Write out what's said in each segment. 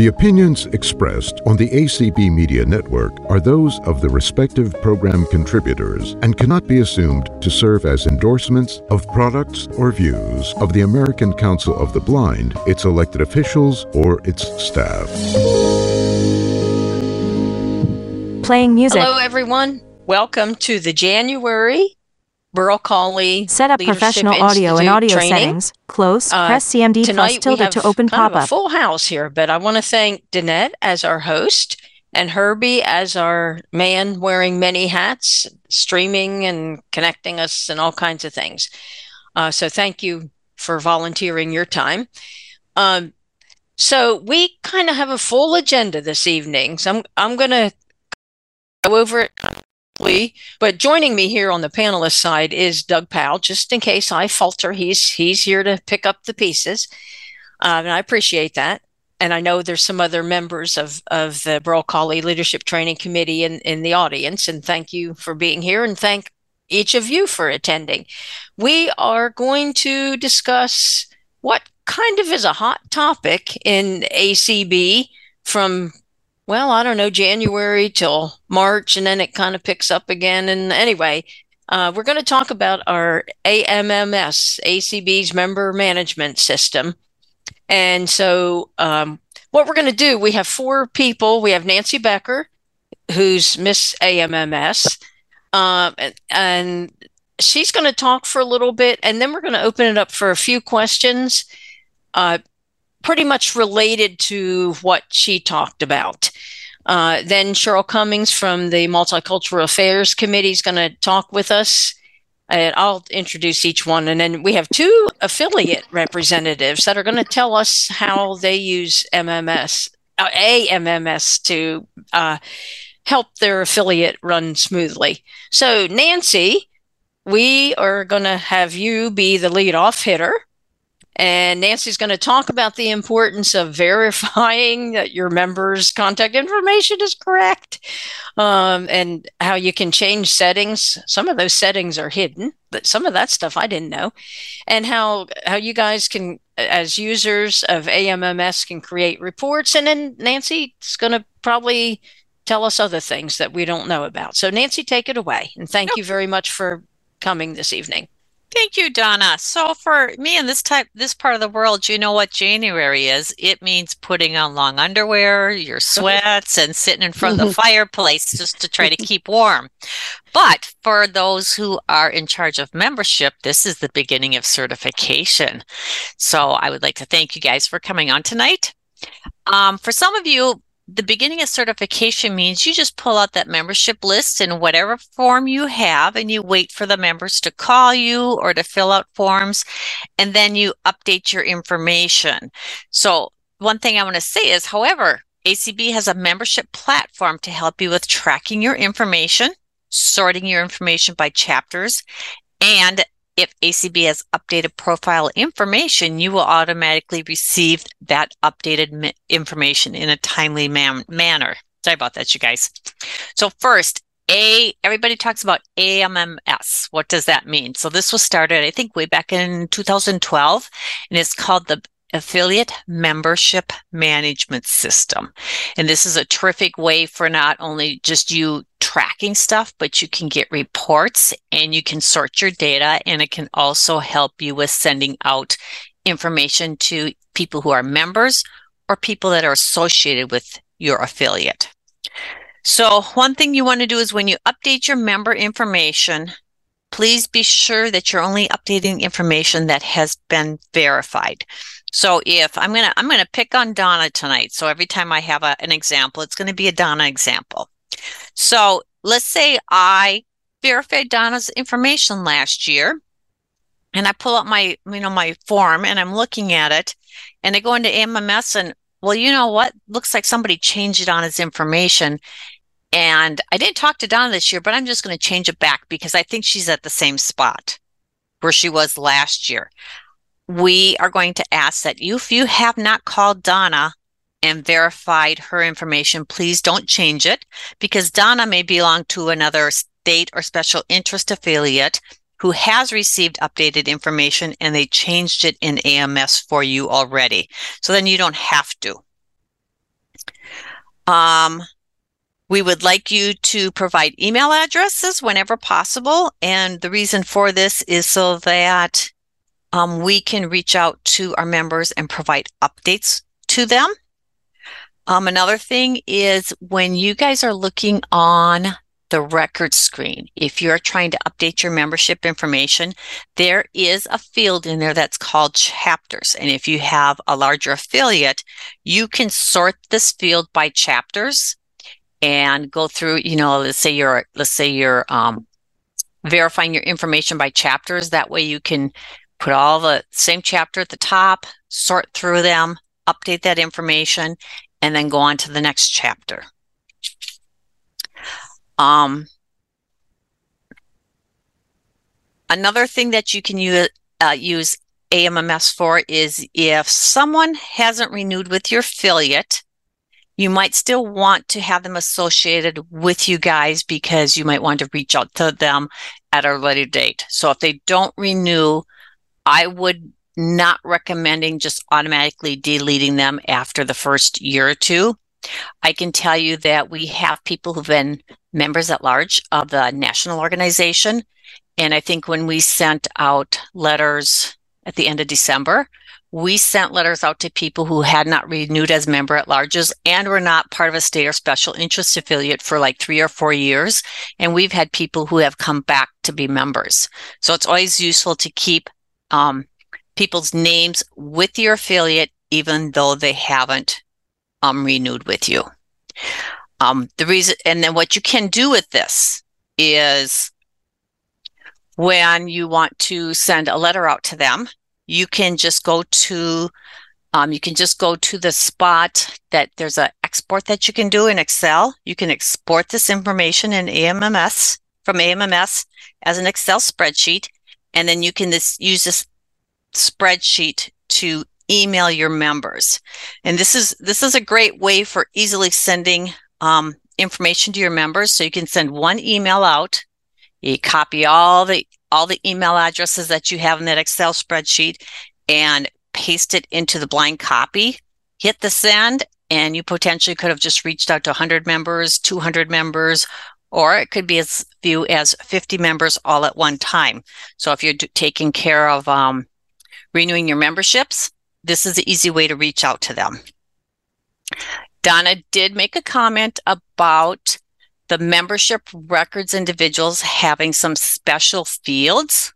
The opinions expressed on the ACB Media Network are those of the respective program contributors and cannot be assumed to serve as endorsements of products or views of the American Council of the Blind, its elected officials, or its staff. Playing music. Hello, everyone. Welcome to the January Berl Colley Set up professional audio and audio training. settings. Close. Uh, press CMD plus tilde to open pop a up. full house here, but I want to thank Danette as our host and Herbie as our man wearing many hats, streaming and connecting us and all kinds of things. Uh, so thank you for volunteering your time. Um, so we kind of have a full agenda this evening. So I'm I'm going to go over it But joining me here on the panelist side is Doug Powell. Just in case I falter, he's he's here to pick up the pieces, um, and I appreciate that. And I know there's some other members of of the Berl Colley Leadership Training Committee in in the audience, and thank you for being here, and thank each of you for attending. We are going to discuss what kind of is a hot topic in ACB from well, I don't know, January till March, and then it kind of picks up again. And anyway, uh, we're going to talk about our AMMS, ACB's member management system. And so, um, what we're going to do, we have four people. We have Nancy Becker, who's Miss AMMS, um, and, and she's going to talk for a little bit, and then we're going to open it up for a few questions. Uh, pretty much related to what she talked about. Uh, then Cheryl Cummings from the Multicultural Affairs Committee is going to talk with us. And I'll introduce each one. And then we have two affiliate representatives that are going to tell us how they use MMS, uh, AMMS to uh, help their affiliate run smoothly. So, Nancy, we are going to have you be the lead off hitter. And Nancy's going to talk about the importance of verifying that your members' contact information is correct um, and how you can change settings. Some of those settings are hidden, but some of that stuff I didn't know. And how, how you guys can, as users of AMMS, can create reports. And then Nancy's going to probably tell us other things that we don't know about. So, Nancy, take it away. And thank you very much for coming this evening. Thank you, Donna. So for me in this type this part of the world, you know what January is. It means putting on long underwear, your sweats, and sitting in front of the fireplace just to try to keep warm. But for those who are in charge of membership, this is the beginning of certification. So I would like to thank you guys for coming on tonight. Um, for some of you, the beginning of certification means you just pull out that membership list in whatever form you have and you wait for the members to call you or to fill out forms and then you update your information. So, one thing I want to say is, however, ACB has a membership platform to help you with tracking your information, sorting your information by chapters, and if ACB has updated profile information, you will automatically receive that updated ma- information in a timely man- manner. Sorry about that, you guys. So first, a everybody talks about AMMS. What does that mean? So this was started, I think, way back in 2012, and it's called the Affiliate Membership Management System. And this is a terrific way for not only just you tracking stuff, but you can get reports and you can sort your data, and it can also help you with sending out information to people who are members or people that are associated with your affiliate. So, one thing you want to do is when you update your member information, please be sure that you're only updating information that has been verified. So if I'm gonna I'm gonna pick on Donna tonight. So every time I have a, an example, it's gonna be a Donna example. So let's say I verified Donna's information last year, and I pull up my you know my form and I'm looking at it, and I go into MMS and well, you know what? Looks like somebody changed it on his information. And I didn't talk to Donna this year, but I'm just going to change it back because I think she's at the same spot where she was last year we are going to ask that you, if you have not called Donna and verified her information, please don't change it because Donna may belong to another state or special interest affiliate who has received updated information and they changed it in AMS for you already. So then you don't have to. Um, we would like you to provide email addresses whenever possible. And the reason for this is so that um, we can reach out to our members and provide updates to them. Um, another thing is when you guys are looking on the record screen, if you're trying to update your membership information, there is a field in there that's called chapters. And if you have a larger affiliate, you can sort this field by chapters and go through, you know, let's say you're, let's say you're, um, verifying your information by chapters. That way you can put all the same chapter at the top, sort through them, update that information, and then go on to the next chapter. Um, another thing that you can use, uh, use AMMS for is if someone hasn't renewed with your affiliate, you might still want to have them associated with you guys because you might want to reach out to them at a later date. So if they don't renew, I would not recommending just automatically deleting them after the first year or two. I can tell you that we have people who've been members at large of the national organization. And I think when we sent out letters at the end of December, we sent letters out to people who had not renewed as member at larges and were not part of a state or special interest affiliate for like three or four years. And we've had people who have come back to be members. So it's always useful to keep um, people's names with your affiliate, even though they haven't um, renewed with you. Um, the reason, and then what you can do with this is when you want to send a letter out to them, you can just go to, um, you can just go to the spot that there's an export that you can do in Excel. You can export this information in AMMS from AMMS as an Excel spreadsheet, and then you can this, use this spreadsheet to email your members. And this is this is a great way for easily sending um, information to your members. So you can send one email out, you copy all the all the email addresses that you have in that Excel spreadsheet, and paste it into the blind copy. Hit the send, and you potentially could have just reached out to 100 members, 200 members, or it could be as few as 50 members all at one time. So if you're taking care of um, renewing your memberships, this is the easy way to reach out to them. Donna did make a comment about the membership records individuals having some special fields.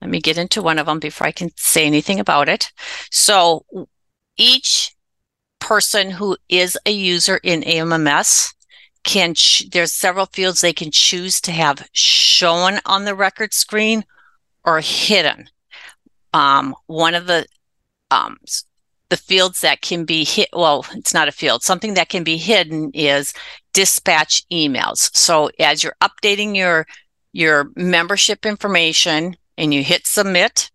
Let me get into one of them before I can say anything about it. So each person who is a user in AMMS can, there's several fields they can choose to have shown on the record screen or hidden. Um, one of the um, the fields that can be hit well it's not a field. Something that can be hidden is dispatch emails. So as you're updating your your membership information and you hit submit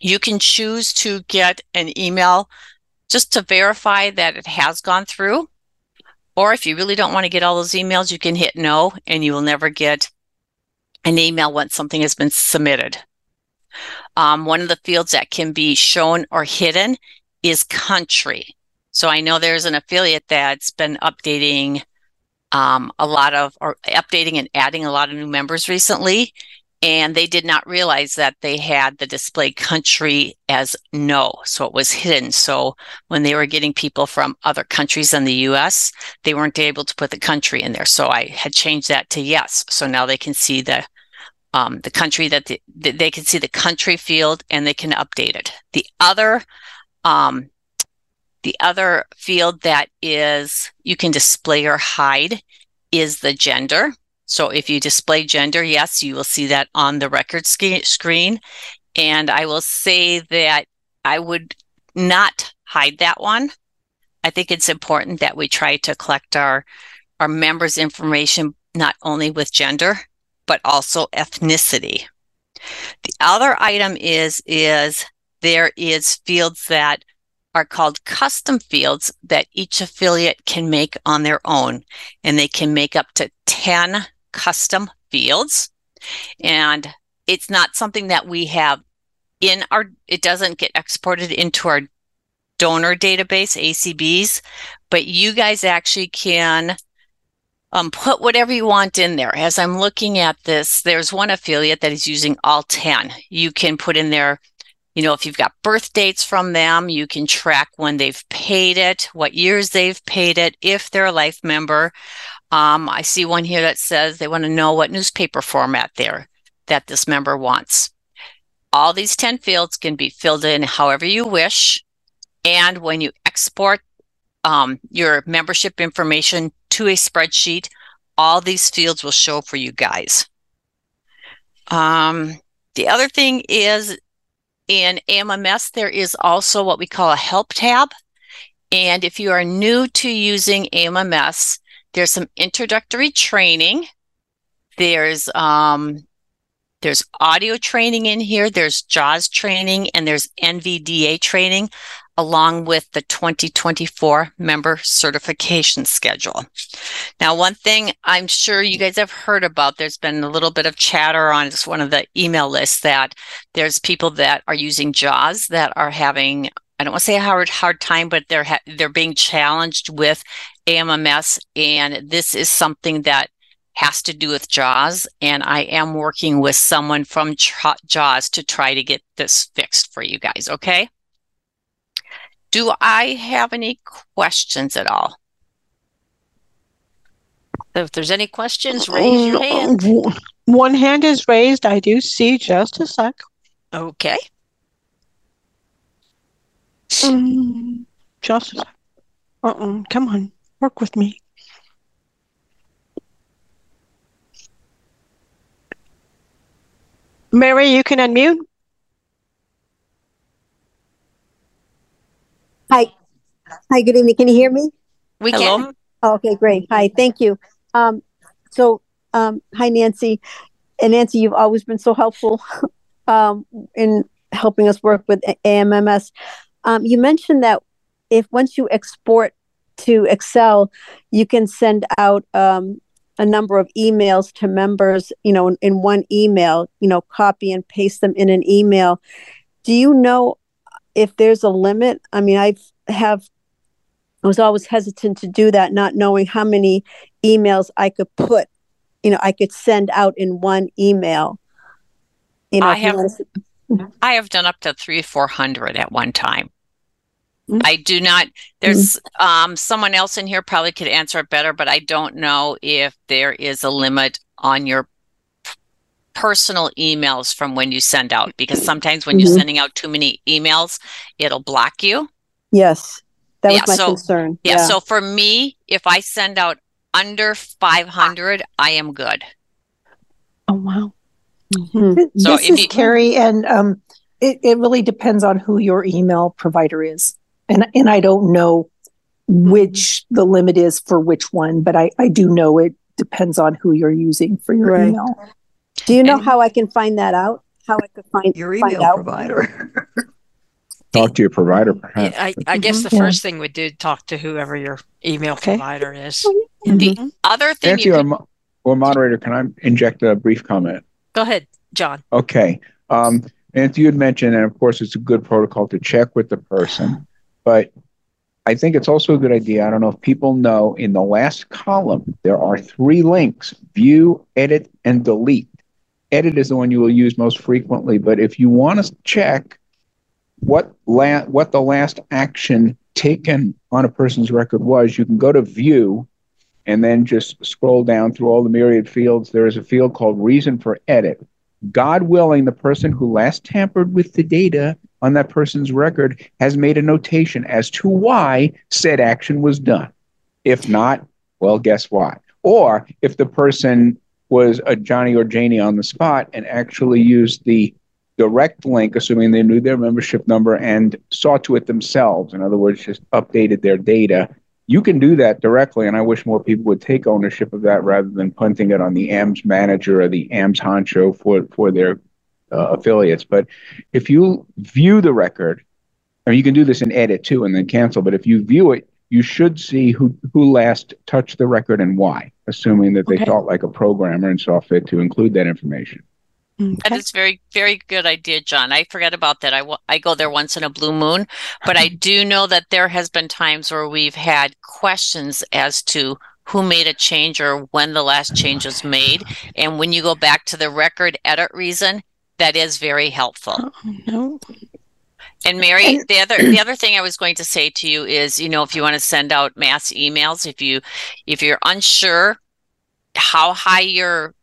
you can choose to get an email just to verify that it has gone through or if you really don't want to get all those emails you can hit no and you will never get an email once something has been submitted um, one of the fields that can be shown or hidden is country. So I know there's an affiliate that's been updating um, a lot of, or updating and adding a lot of new members recently. And they did not realize that they had the display country as no. So it was hidden. So when they were getting people from other countries than the US, they weren't able to put the country in there. So I had changed that to yes. So now they can see the um, the country that the, they can see the country field and they can update it. The other, um, the other field that is you can display or hide is the gender. So if you display gender, yes, you will see that on the record sc- screen. And I will say that I would not hide that one. I think it's important that we try to collect our our members' information not only with gender, but also ethnicity. The other item is, is there is fields that are called custom fields that each affiliate can make on their own. And they can make up to 10 custom fields. And it's not something that we have in our, it doesn't get exported into our donor database, ACBs, but you guys actually can um, put whatever you want in there. As I'm looking at this, there's one affiliate that is using all 10. You can put in there, you know, if you've got birth dates from them, you can track when they've paid it, what years they've paid it, if they're a life member. Um, I see one here that says they want to know what newspaper format there that this member wants. All these 10 fields can be filled in however you wish. And when you export um, your membership information to a spreadsheet, all these fields will show for you guys. Um, the other thing is in AMMS, there is also what we call a help tab. And if you are new to using AMMS, there's some introductory training. There's um, there's audio training in here. There's JAWS training and there's NVDA training along with the 2024 member certification schedule. Now, one thing I'm sure you guys have heard about, there's been a little bit of chatter on just one of the email lists that there's people that are using JAWS that are having I don't want to say a hard hard time, but they're ha- they're being challenged with AMMS, and this is something that has to do with JAWS, and I am working with someone from JAWS to try to get this fixed for you guys. Okay. Do I have any questions at all? If there's any questions, raise your hand. One hand is raised. I do see just a sec. Okay. Mm, just a sec. Uh-uh. Come on. Work with me. Mary, you can unmute. Hi. Hi, good evening. Can you hear me? We Hello? can. Oh, okay, great. Hi, thank you. Um, so, um, hi, Nancy. And Nancy, you've always been so helpful um, in helping us work with AMMS. Um, you mentioned that if once you export to Excel, you can send out um, a number of emails to members, you know, in, in one email, you know, copy and paste them in an email. Do you know if there's a limit, I mean, I've I was always hesitant to do that, not knowing how many emails I could put, you know, I could send out in one email. You know, I have- I have done up to three, four hundred at one time. Mm. I do not. There's um, someone else in here probably could answer it better, but I don't know if there is a limit on your p- personal emails from when you send out because sometimes when you're Mhm. sending out too many emails, it'll block you. yes, that was Yeah, my so- concern. Yeah. So for me, if I send out under 500, I am good. Oh, wow. Hmm. So this if is you- Carrie, and um, it, it really depends on who your email provider is. And, and I don't know mm-hmm. which the limit is for which one, but I, I do know it depends on who you're using for your Right. email. Do you know And- how I can find that out? How I could find your find email out? provider. Talk to your provider, perhaps. I, I guess the Yeah. first thing we do talk to whoever your email Okay. provider is. Oh, the mm-hmm. other thing Nancy, you or, could, mo- or moderator, can I inject a brief comment? Go ahead, John. Okay. Um, Nancy, you had mentioned, and of course, it's a good protocol to check with the person, but I think it's also a good idea. I don't know if people know in the last column, there are three links view, edit, and delete. Edit is the one you will use most frequently, but if you want to check what la- what the last action taken on a person's record was, you can go to view and then just scroll down through all the myriad fields. There is a field called reason for edit. God willing, the person who last tampered with the data on that person's record has made a notation as to why said action was done. If not, well, guess what? Or if the person was a Johnny or Janie on the spot and actually used the direct link, assuming they knew their membership number and saw to it themselves, in other words, just updated their data, you can do that directly. And I wish more people would take ownership of that rather than punting it on the AMS manager or the AMS honcho for, for their uh, affiliates. But if you view the record, or you can do this in edit too and then cancel, but if you view it, you should see who, who last touched the record and why, assuming that they Okay. thought like a programmer and saw fit to include that information. Mm, that Okay. is very, very good idea, John. I forget about that. I, I go there once in a blue moon, but I mm-hmm. do know that there has been times where we've had questions as to who made a change or when the last change was made. And when you go back to the record edit reason, that is very helpful. Oh, no. And Mary, the other the other thing I was going to say to you is, you know, if you want to send out mass emails, if you if you're unsure how high your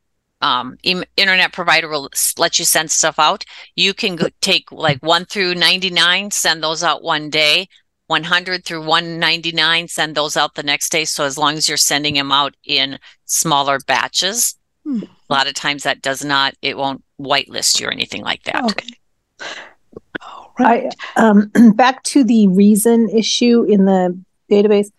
um, em- internet provider will let you send stuff out, you can go take like one through ninety nine, send those out one day. 100 through 199 send those out the next day so as long as you're sending them out in smaller batches Hmm. a lot of times that does not it won't whitelist you or anything like that Okay. All right. I, um, back to the reason issue in the database,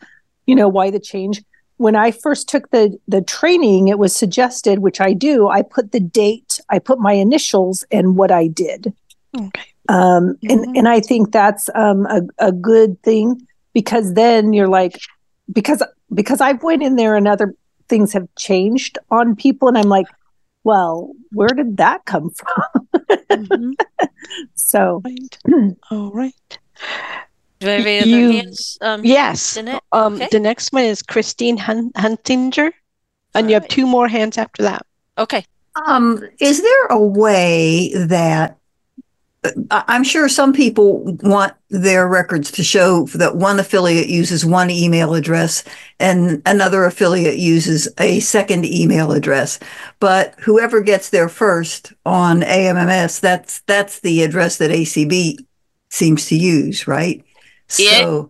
you know, why the change. When I first took the the training, it was suggested, which I do, I put the date, I put my initials and what I did. Okay. Um, Mhm. and, and I think that's um, a, a good thing because then you're like, because because I've went in there and other things have changed on people, and I'm like, well, where did that come from? Mhm. So Right. All right. Do we have any other You- hands? Um, Yes. Danette? Um, Okay. the next one is Christine Hun- Huntinger, and you have Alright. two more hands after that. Okay. Um, is there a way that I- I'm sure some people want their records to show that one affiliate uses one email address and another affiliate uses a second email address. But whoever gets there first on AMMS, that's that's the address that ACB seems to use, right? It- So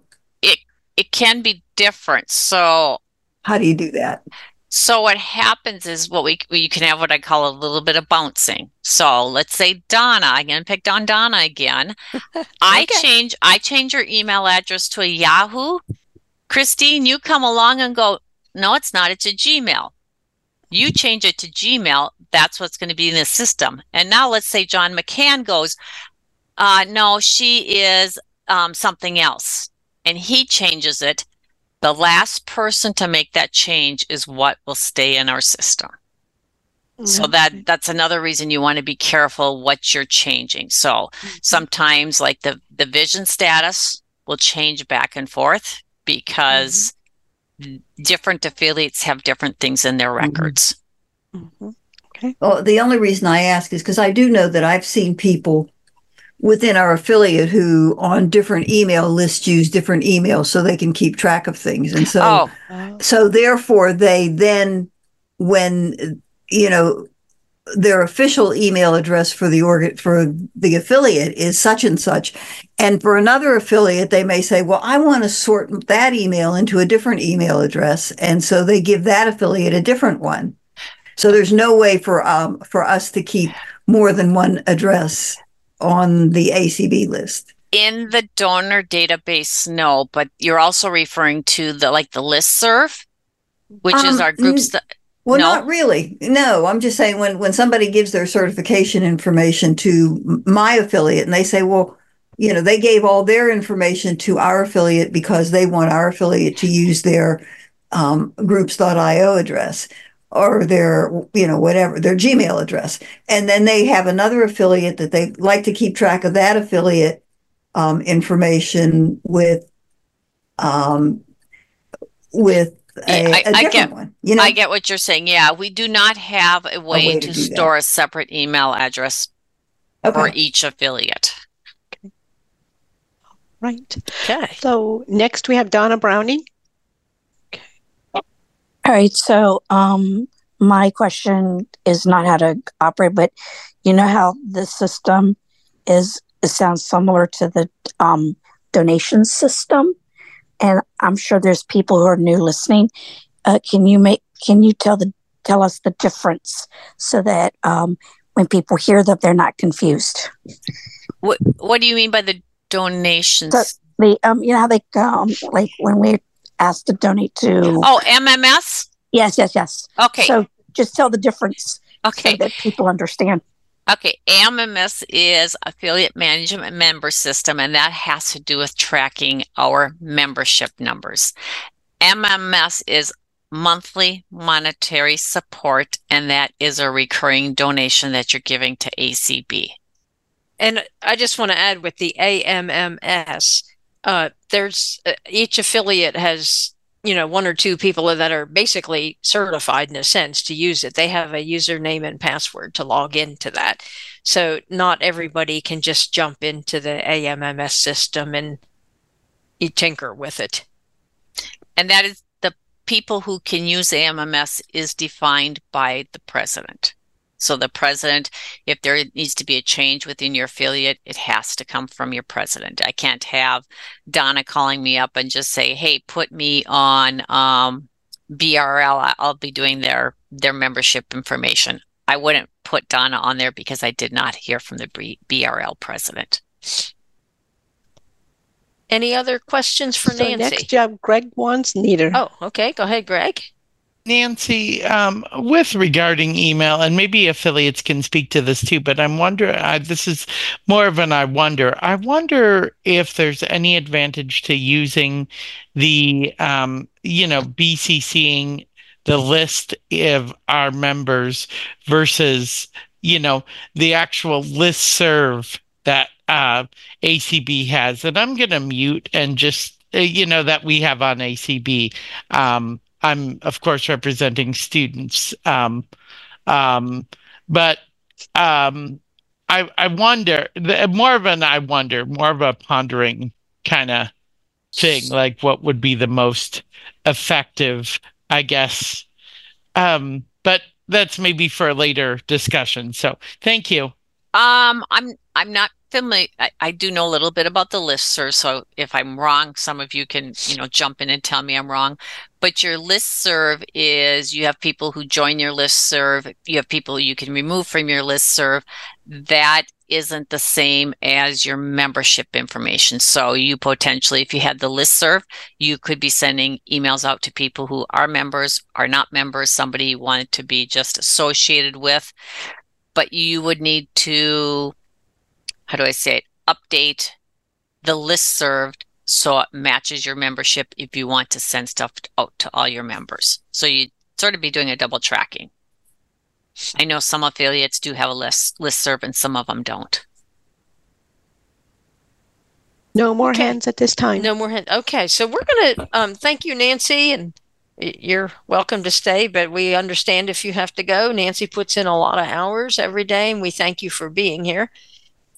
it can be different so how do you do that? So what happens is what we you can have what I call a little bit of bouncing. So let's say Donna, I'm gonna pick on Donna again. I change I change your email address to a Yahoo. Christine, you come along and go, no, it's not, it's a Gmail. You change it to Gmail, that's what's going to be in the system. And now let's say John McCann goes, uh, no, she is um, something else. And he changes it the last person to make that change is what will stay in our system. So that that's another reason you want to be careful what you're changing. So sometimes like the the vision status will change back and forth because different affiliates have different things in their records. Mhm. Well, the only reason I ask is because I do know that I've seen people within our affiliate who on different email lists use different emails so they can keep track of things. And so Oh, so therefore they then when you know their official email address for the organ for the affiliate is such and such. And for another affiliate they may say well i want to sort that email into a different email address. And so they give that affiliate a different one. So there's no way for um for us to keep more than one address on the acb list in the donor database, no, but you're also referring to the like the list serve, which is Um, our groups that Well, No? not really. No, I'm just saying when when somebody gives their certification information to my affiliate and they say, well, you know, they gave all their information to our affiliate because they want our affiliate to use their um, groups.io address or their, you know, whatever, their Gmail address. And then they have another affiliate that they like to keep track of that affiliate um, information with um, with a, Yeah, I- a I different get- one. You know, I get what you're saying. Yeah, we do not have a way, way to, to do that. store a separate email address for each affiliate. Okay. right. Okay. So next we have Donna Browning. All right. So, um, my question is not how to operate, but you know how the system is, it sounds similar to the um, donation system. And I'm sure there's people who are new listening. Uh, can you make, can you tell the, tell us the difference so that um, when people hear that they're not confused? What What do you mean by the donations? So- The, um, you know how they, um, like when we're asked to donate to, oh, MMS. yes, yes, yes. Okay. So just tell the difference okay. so that people understand. Okay, AMMS is affiliate management member system, and that has to do with tracking our membership numbers. MMS is monthly monetary support, and that is a recurring donation that you're giving to ACB. And I just want to add with the AMMS, uh, there's uh, each affiliate has you know one or two people that are basically certified in a sense to use it. They have a username and password to log into that. So not everybody can just jump into the amms system and you tinker with it. And that is the people who can use amms is defined by the president so the president, if there needs to be a change within your affiliate, it has to come from your president. I can't have Donna calling me up and just say, "Hey, put me on um, BRL. I'll be doing their their membership information." I wouldn't put Donna on there because I did not hear from the BRL president. Any other questions for so Nancy? Next job, Greg wants neither. Oh, okay. Go ahead, Greg. Nancy, um, with regarding email, and maybe affiliates can speak to this too, but I'm wondering, uh, this is more of an I wonder. I wonder if there's any advantage to using the, um, you know, BCCing the list of our members versus, you know, the actual list serve that uh, ACB has. And I'm going to mute and just, uh, you know, that we have on ACB. Um, I'm of course representing students, um, um, but um, I I wonder more of an I wonder more of a pondering kind of thing, like what would be the most effective, I guess. Um, but that's maybe for a later discussion. So thank you. Um, I'm I'm not familiar. I, I do know a little bit about the listserv, so if I'm wrong, some of you can you know jump in and tell me I'm wrong. But your listserv is you have people who join your listserv. You have people you can remove from your listserv. That isn't the same as your membership information. So you potentially, if you had the listserv, you could be sending emails out to people who are members, are not members, somebody you wanted to be just associated with. But you would need to how do I say it, update the list served so it matches your membership if you want to send stuff out to all your members. So you sort of be doing a double tracking. I know some affiliates do have a list list serve and some of them don't. No more okay. hands at this time. No more hands. Okay, so we're going to um, thank you, Nancy, and you're welcome to stay, but we understand if you have to go. Nancy puts in a lot of hours every day, and we thank you for being here.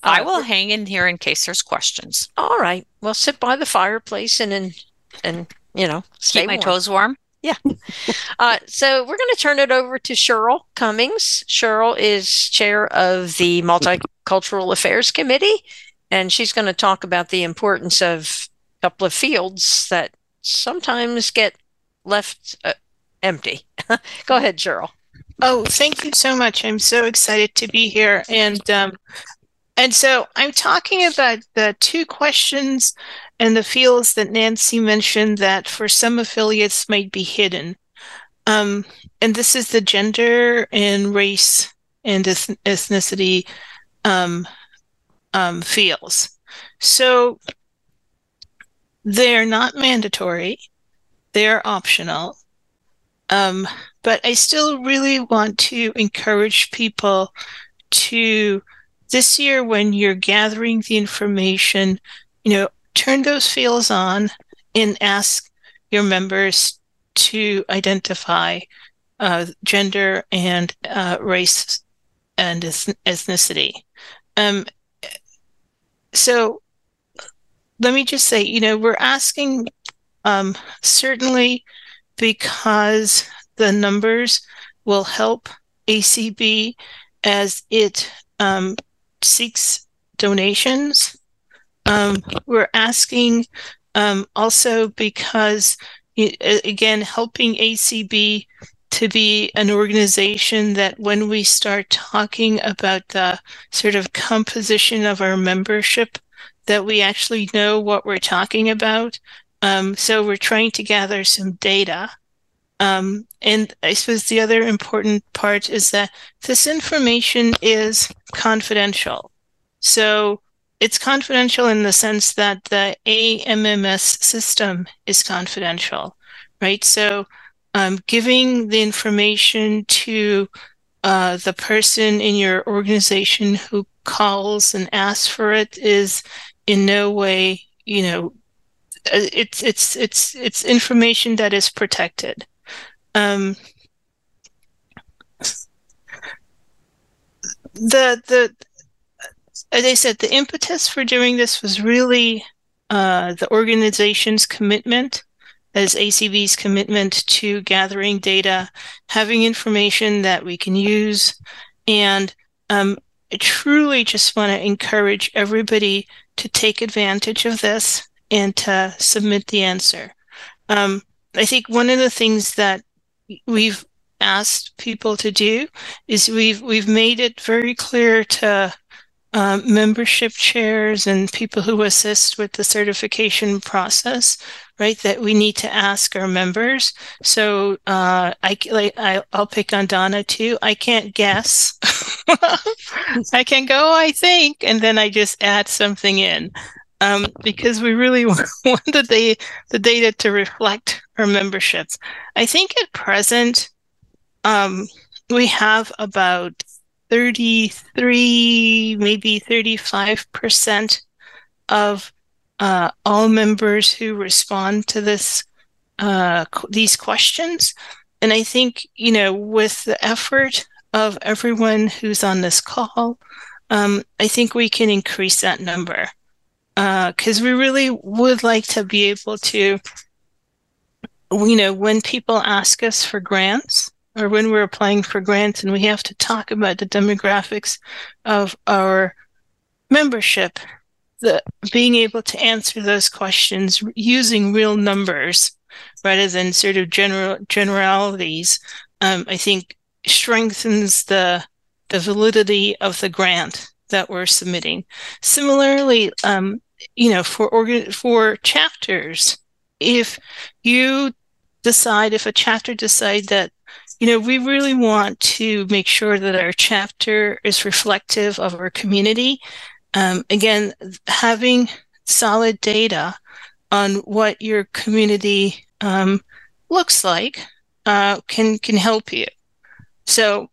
I will hang in here in case there's questions. All right. Well, sit by the fireplace and and, and you know, keep my warm. toes warm. Yeah. uh, so we're going to turn it over to Cheryl Cummings. Cheryl is chair of the Multicultural Affairs Committee, and she's going to talk about the importance of a couple of fields that sometimes get left uh, empty. Go ahead, Cheryl. Oh, thank you so much. I'm so excited to be here. And um, and so I'm talking about the two questions and the fields that Nancy mentioned that for some affiliates might be hidden. Um, and this is the gender and race and ethnicity um, um, fields. So they're not mandatory, they're optional. Um, but I still really want to encourage people to this year when you're gathering the information, you know, turn those fields on and ask your members to identify uh, gender and uh, race and ethnicity. Um, so let me just say, you know, we're asking um, certainly because the numbers will help ACB as it um, seeks donations. Um, we're asking um, also because, again, helping ACB to be an organization that when we start talking about the sort of composition of our membership, that we actually know what we're talking about. Um, so we're trying to gather some data. Um, and I suppose the other important part is that this information is confidential. So it's confidential in the sense that the AMMS system is confidential, right? So um, giving the information to uh, the person in your organization who calls and asks for it is in no way, you know, uh, it's it's it's it's information that is protected. Um, the the as I said, the impetus for doing this was really uh, the organization's commitment, as ACB's commitment to gathering data, having information that we can use, and um, I truly just want to encourage everybody to take advantage of this and to submit the answer. Um, I think one of the things that we've asked people to do is we've we've made it very clear to uh, membership chairs and people who assist with the certification process, right? That we need to ask our members. So uh, I like I, I'll pick on Donna too. I can't guess. I can go, I think, and then I just add something in. Um, because we really want the, the data to reflect our memberships. I think at present, um, we have about 33, maybe 35% of uh, all members who respond to this uh, these questions. And I think, you know, with the effort of everyone who's on this call, um, I think we can increase that number because uh, we really would like to be able to, you know, when people ask us for grants, or when we're applying for grants and we have to talk about the demographics of our membership, the being able to answer those questions using real numbers rather than sort of general generalities, um, I think strengthens the the validity of the grant that we're submitting. Similarly, um, you know, for organ for chapters, if you decide if a chapter decide that you know, we really want to make sure that our chapter is reflective of our community. Um, again, having solid data on what your community um, looks like uh, can can help you. So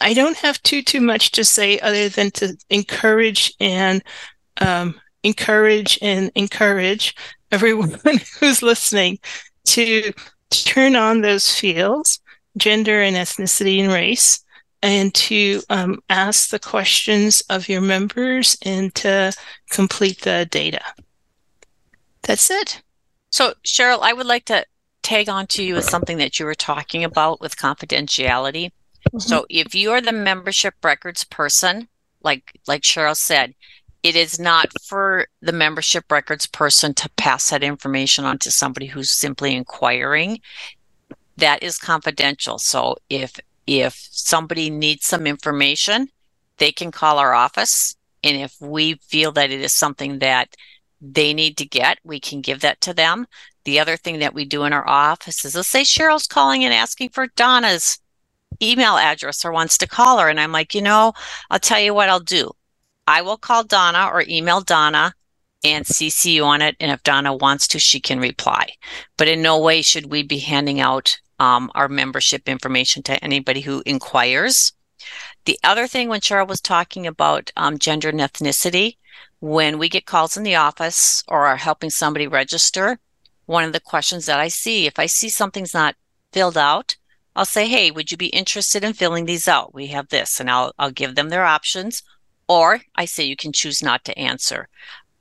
I don't have too too much to say other than to encourage and um, encourage and encourage everyone who's listening to turn on those fields gender and ethnicity and race, and to um, ask the questions of your members and to complete the data. That's it. So, Cheryl, I would like to tag on to you with something that you were talking about with confidentiality. Mm-hmm. So, if you are the membership records person, like like Cheryl said, it is not for the membership records person to pass that information on to somebody who's simply inquiring that is confidential. So if if somebody needs some information, they can call our office. And if we feel that it is something that they need to get, we can give that to them. The other thing that we do in our office is let's say Cheryl's calling and asking for Donna's email address or wants to call her. And I'm like, you know, I'll tell you what I'll do. I will call Donna or email Donna and CC you on it. And if Donna wants to, she can reply. But in no way should we be handing out um, our membership information to anybody who inquires. The other thing, when Cheryl was talking about um, gender and ethnicity, when we get calls in the office or are helping somebody register, one of the questions that I see, if I see something's not filled out, I'll say, "Hey, would you be interested in filling these out? We have this," and I'll I'll give them their options, or I say you can choose not to answer.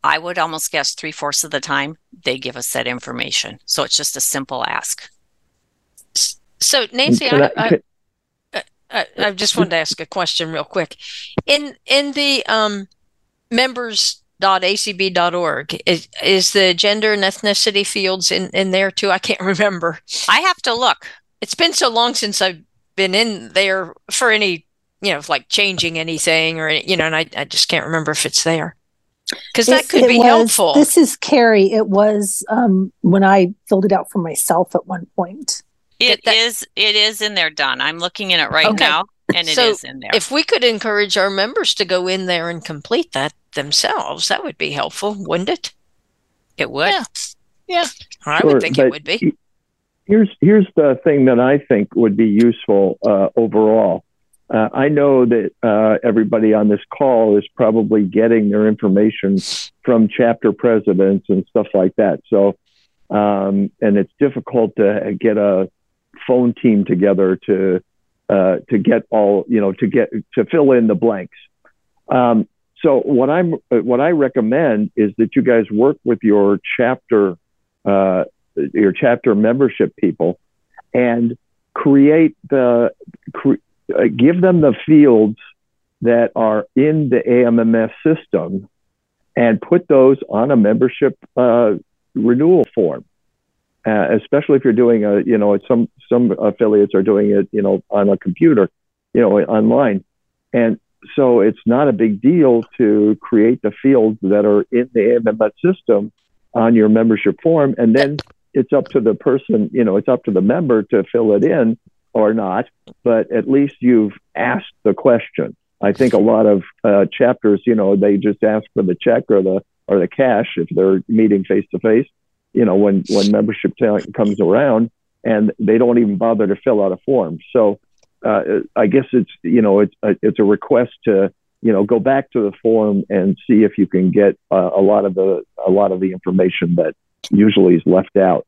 I would almost guess three fourths of the time they give us that information. So it's just a simple ask. So, Nancy, I, I, I, I, I just wanted to ask a question real quick. In in the um, members.acb.org, is, is the gender and ethnicity fields in, in there too? I can't remember. I have to look. It's been so long since I've been in there for any, you know, like changing anything or, you know, and I, I just can't remember if it's there because that could be was, helpful. This is Carrie. It was um, when I filled it out for myself at one point. It that, is. It is in there, Don. I'm looking in it right okay. now, and it so is in there. If we could encourage our members to go in there and complete that themselves, that would be helpful, wouldn't it? It would. Yeah. Yeah. I sure, would think it would be. here's here's the thing that I think would be useful uh, overall. Uh, I know that uh, everybody on this call is probably getting their information from chapter presidents and stuff like that. So, um, and it's difficult to get a phone team together to uh, to get all you know to get to fill in the blanks. Um, so what I'm what I recommend is that you guys work with your chapter uh, your chapter membership people and create the cre- uh, give them the fields that are in the AMMS system and put those on a membership uh, renewal form. Uh, especially if you're doing a, you know, some some affiliates are doing it, you know, on a computer, you know, online, and so it's not a big deal to create the fields that are in the AMMS system on your membership form, and then it's up to the person, you know, it's up to the member to fill it in or not, but at least you've asked the question. I think a lot of uh, chapters, you know, they just ask for the check or the or the cash if they're meeting face to face. You know, when when membership comes around, and they don't even bother to fill out a form. So uh, I guess it's you know it's a, it's a request to you know go back to the form and see if you can get uh, a lot of the a lot of the information that usually is left out.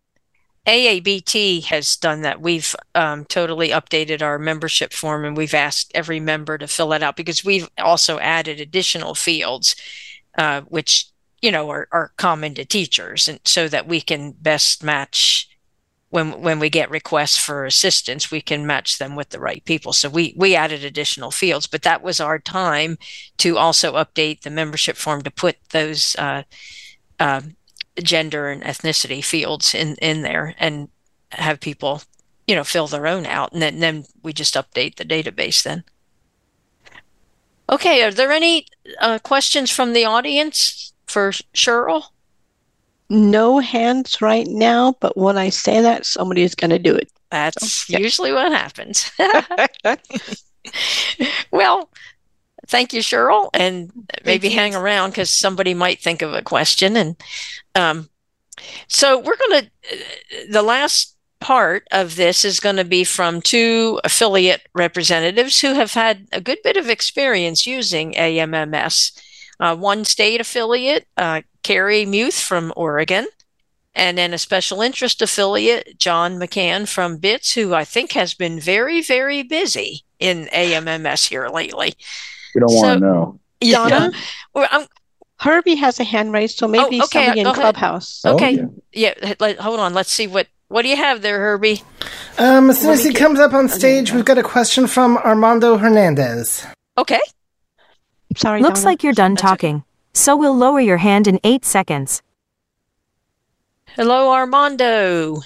AABT has done that. We've um, totally updated our membership form and we've asked every member to fill it out because we've also added additional fields, uh, which, you know, are, are common to teachers and so that we can best match when when we get requests for assistance, we can match them with the right people. So we we added additional fields, but that was our time to also update the membership form to put those uh, uh, gender and ethnicity fields in in there and have people you know fill their own out. And then, and then we just update the database then. Okay are there any uh, questions from the audience for cheryl? No hands right now but when i say that somebody is going to do it. That's so, yeah. usually what happens. Well thank you, Cheryl, and maybe hang around because somebody might think of a question. And um, so we're going to, the last part of this is going to be from two affiliate representatives who have had a good bit of experience using AMMS. Uh, one state affiliate, uh, Carrie Muth from Oregon, and then a special interest affiliate, John McCann from BITS, who I think has been very, very busy in AMMS here lately. You don't so, want to know. Donna, well, Herbie has a hand raised, so maybe oh, okay, somebody in Clubhouse. Okay, oh, yeah. yeah. Let, hold on. Let's see what what do you have there, Herbie? Um, as soon as he comes up on stage, we've got a question from Armando Hernandez. Okay. Sorry. Looks Donna. like you're done That's talking. Right. So we'll lower your hand in eight seconds. Hello, Armando.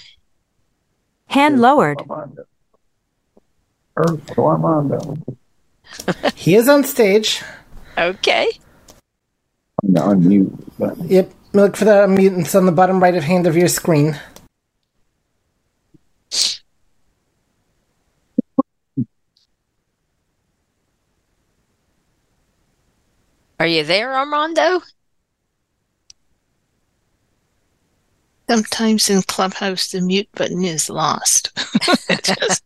Hand lowered. Armando. Armando. he is on stage. Okay. The unmute button. Yep. Look for the unmute. It's on the bottom right of hand of your screen. Are you there, Armando? Sometimes in Clubhouse, the mute button is lost. it's, just,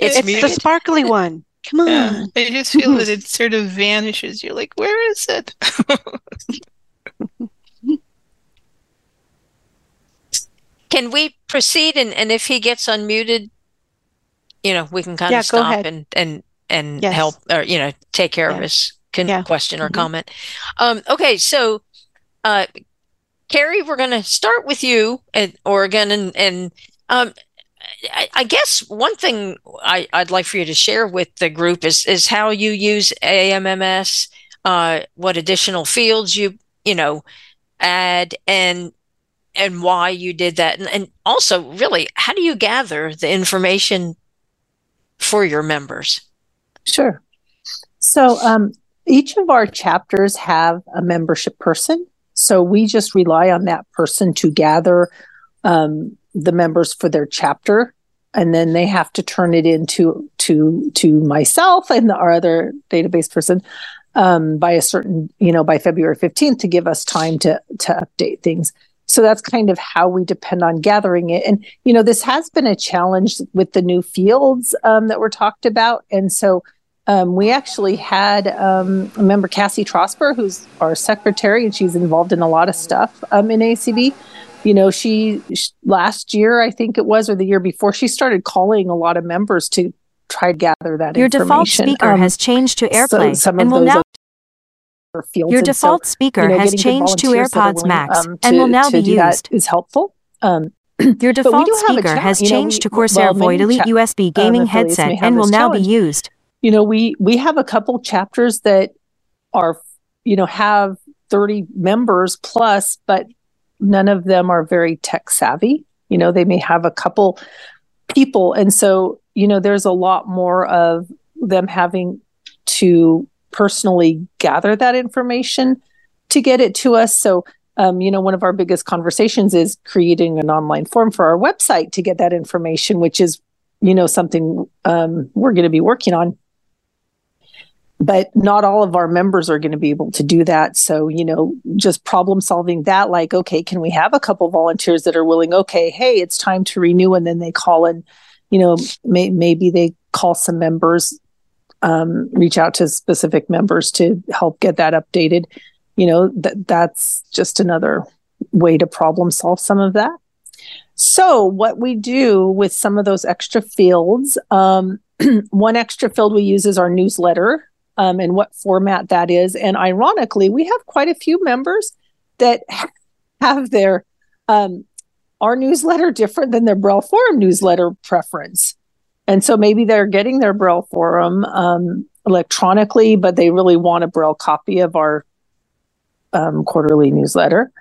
it's, it's the sparkly one. Come on. Yeah, I just feel that it sort of vanishes. You're like, where is it? Can we proceed and, and if he gets unmuted, you know, we can kind yeah, of stop and and and yes. help or you know, take care yeah. of his con- yeah. question or mm-hmm. comment. Um, okay, so uh Carrie, we're going to start with you at Oregon and and um, I, I guess one thing I, would like for you to share with the group is is how you use AMMS, uh, what additional fields you you know add, and and why you did that, and, and also really how do you gather the information for your members? Sure. So um, each of our chapters have a membership person, so we just rely on that person to gather um, the members for their chapter and then they have to turn it into to to myself and our other database person um, by a certain you know by february 15th to give us time to to update things so that's kind of how we depend on gathering it. And, you know, this has been a challenge with the new fields um, that were talked about. And so um, we actually had um, a member, Cassie Trosper, who's our secretary, and she's involved in a lot of stuff um, in ACB. You know, she, she last year, I think it was, or the year before, she started calling a lot of members to try to gather that Your default speaker Um, has changed to so AirPlay of and will now. Your And so, default speaker you know, has changed to volunteers that are AirPods willing, Max um, and will now to be used. Is helpful. Um, Your default do have a speaker has you know, changed we- to Corsair well, Void Elite cha- USB um, gaming headset and will now be used. you know we we have a couple chapters that are you know have 30 members plus but none of them are very tech savvy. You know they may have a couple people. And so you know there's a lot more of them having to personally gather that information to get it to us. So um, you know one of our biggest conversations is creating an online form for our website to get that information which is you know something um, we're going to be working on but not all of our members are going to be able to do that. So you know just problem solving that like okay can we have a couple volunteers that are willing okay hey it's time to renew and then they call and you know may, maybe they call some members um, reach out to specific members to help get that updated. You know that that's just another way to problem solve some of that. So what we do with some of those extra fields um, one extra field we use is our newsletter um, and what format that is. And ironically, we have quite a few members that have their um, our newsletter different than their Braille Forum newsletter preference. And so maybe they're getting their Braille Forum um, electronically, but they really want a Braille copy of our um, quarterly newsletter.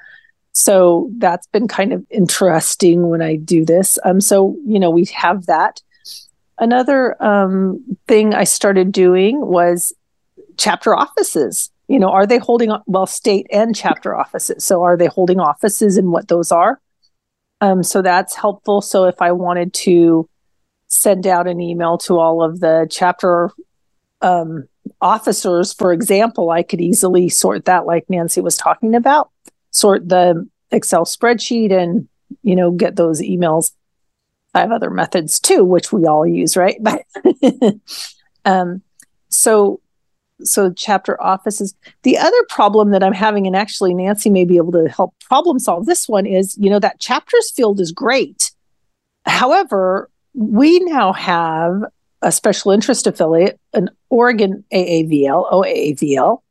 So that's been kind of interesting when I do this. Um, so you know we have that. Another um, thing I started doing was chapter offices. You know, are they holding well state and chapter offices? So are they holding offices and what those are? Um, so that's helpful. So if I wanted to send out an email to all of the chapter um, officers, for example, I could easily sort that, like Nancy was talking about, sort the Excel spreadsheet and you know get those emails. I have other methods too, which we all use, right? But um, so so chapter offices. The other problem that I'm having, and actually Nancy may be able to help problem solve this one, is you know that chapters field is great. However, we now have a special interest affiliate, an Oregon AAVL, OAAVL,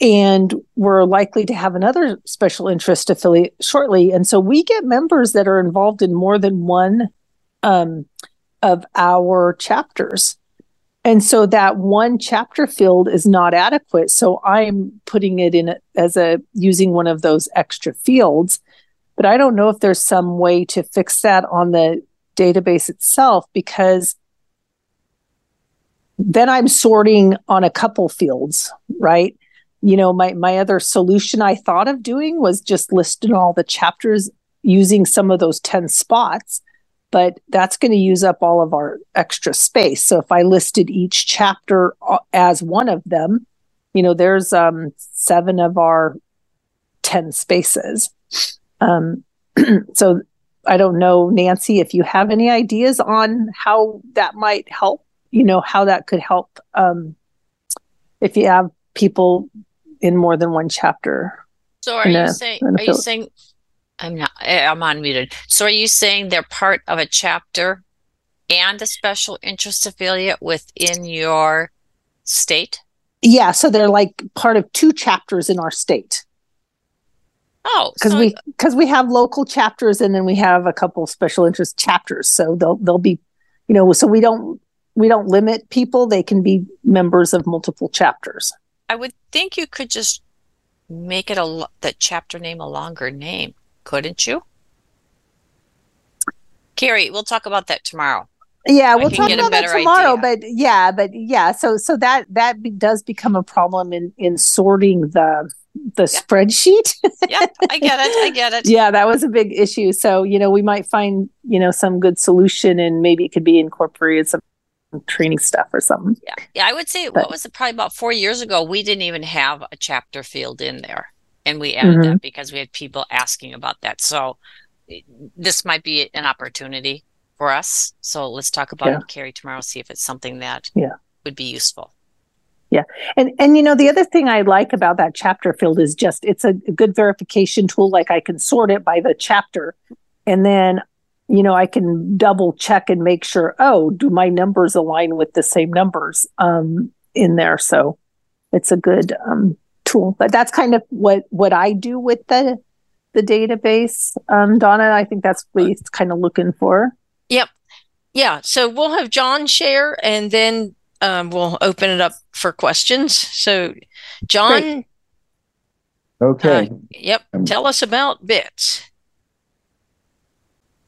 and we're likely to have another special interest affiliate shortly. And so we get members that are involved in more than one um, of our chapters. And so that one chapter field is not adequate. So I'm putting it in as a using one of those extra fields. But I don't know if there's some way to fix that on the database itself because then I'm sorting on a couple fields, right? You know, my my other solution I thought of doing was just listing all the chapters using some of those 10 spots but that's going to use up all of our extra space. So if I listed each chapter uh, as one of them, you know, there's um, seven of our 10 spaces. Um, so I don't know, Nancy, if you have any ideas on how that might help, you know, how that could help um, if you have people in more than one chapter. So are you saying are you saying I'm not eh, I'm unmuted. So are you saying they're part of a chapter and a special interest affiliate within your state? Yeah, so they're like part of two chapters in our state. Oh, because so we because we have local chapters and then we have a couple special interest chapters so they'll they'll be you know so we don't we don't limit people they can be members of multiple chapters I would think you could just make it a the chapter name a longer name, couldn't you? Carrie, we'll talk about that tomorrow. yeah we'll talk about that tomorrow idea. but yeah but yeah so so that that be, does become a problem in in sorting the the spreadsheet yeah, I get it. I get it. yeah that was a big issue so you know we might find you know some good solution and maybe it could be incorporated some training stuff or something Yeah, I would say what was it? Probably about four years ago, we didn't even have a chapter field in there, And we added Mhm. that because we had people asking about that. So this might be an opportunity for us. So let's talk about Yeah. it, Carrie, tomorrow, see if it's something that Yeah. would be useful. Yeah. And and you know the other thing I like about that chapter field is just it's a good verification tool like I can sort it by the chapter and then you know I can double check and make sure oh do my numbers align with the same numbers um in there so it's a good um tool but that's kind of what what I do with the the database um Donna I think that's what he's kind of looking for Yep. Yeah. So we'll have John share and then um, we'll open it up for questions. So, John, Okay. yep, tell us about bits.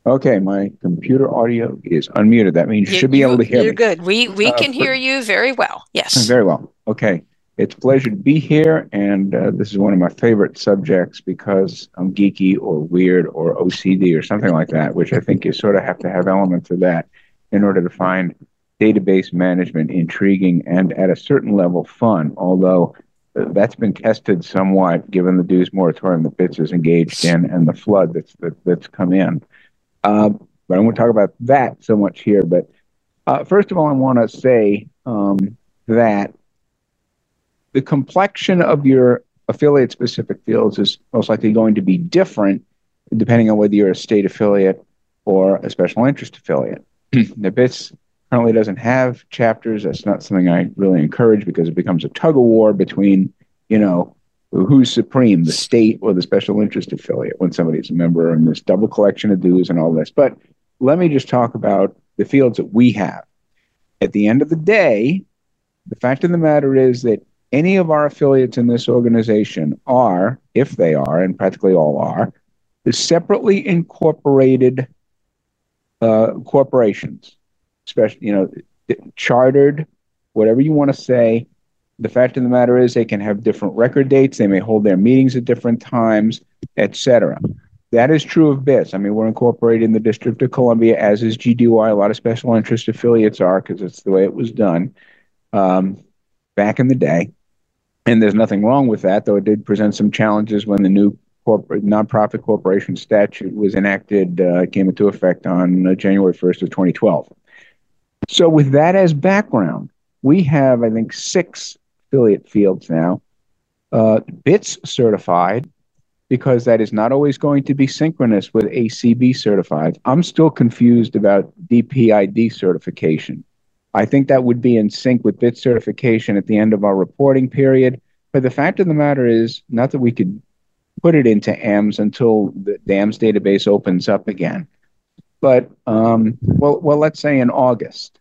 Okay, my computer audio is unmuted. That means you, should be able to hear You're me. good. We we Uh, can for- hear you very well. Yes. Very well. Okay. It's a pleasure to be here. And uh, this is one of my favorite subjects because I'm geeky or weird or OCD or something like that, which I think you sort of have to have elements of that in order to find database management intriguing and at a certain level fun. Although uh, that's been tested somewhat given the dues moratorium that BITS is engaged in and the flood that's, that, that's come in. Um, but I won't talk about that so much here. But uh, first of all, I want to say um, that the complexion of your affiliate specific fields is most likely going to be different depending on whether you're a state affiliate or a special interest affiliate. Hmm. the BITS currently doesn't have chapters. That's not something I really encourage because it becomes a tug of war between, you know, who's supreme, the state or the special interest affiliate when somebody's a member and this double collection of dues and all this. But let me just talk about the fields that we have. At the end of the day, the fact of the matter is that any of our affiliates in this organization are, if they are, and practically all are, the separately incorporated uh, corporations, especially, you know, chartered, whatever you want to say. The fact of the matter is they can have different record dates. They may hold their meetings at different times, etc. That is true of BITS. I mean, we're incorporated in the District of Columbia, as is GDY. A lot of special interest affiliates are because it's the way it was done um, back in the day. And there's nothing wrong with that, though it did present some challenges when the new corporate nonprofit corporation statute was enacted, uh, came into effect on uh, January 1st of 2012. So, with that as background, we have, I think, six affiliate fields now. Uh, BITS certified, because that is not always going to be synchronous with ACB certified. I'm still confused about DPID certification. I think that would be in sync with BIT certification at the end of our reporting period. But the fact of the matter is, not that we could put it into AMS until the, the AMS database opens up again. But um, well, well, let's say in August.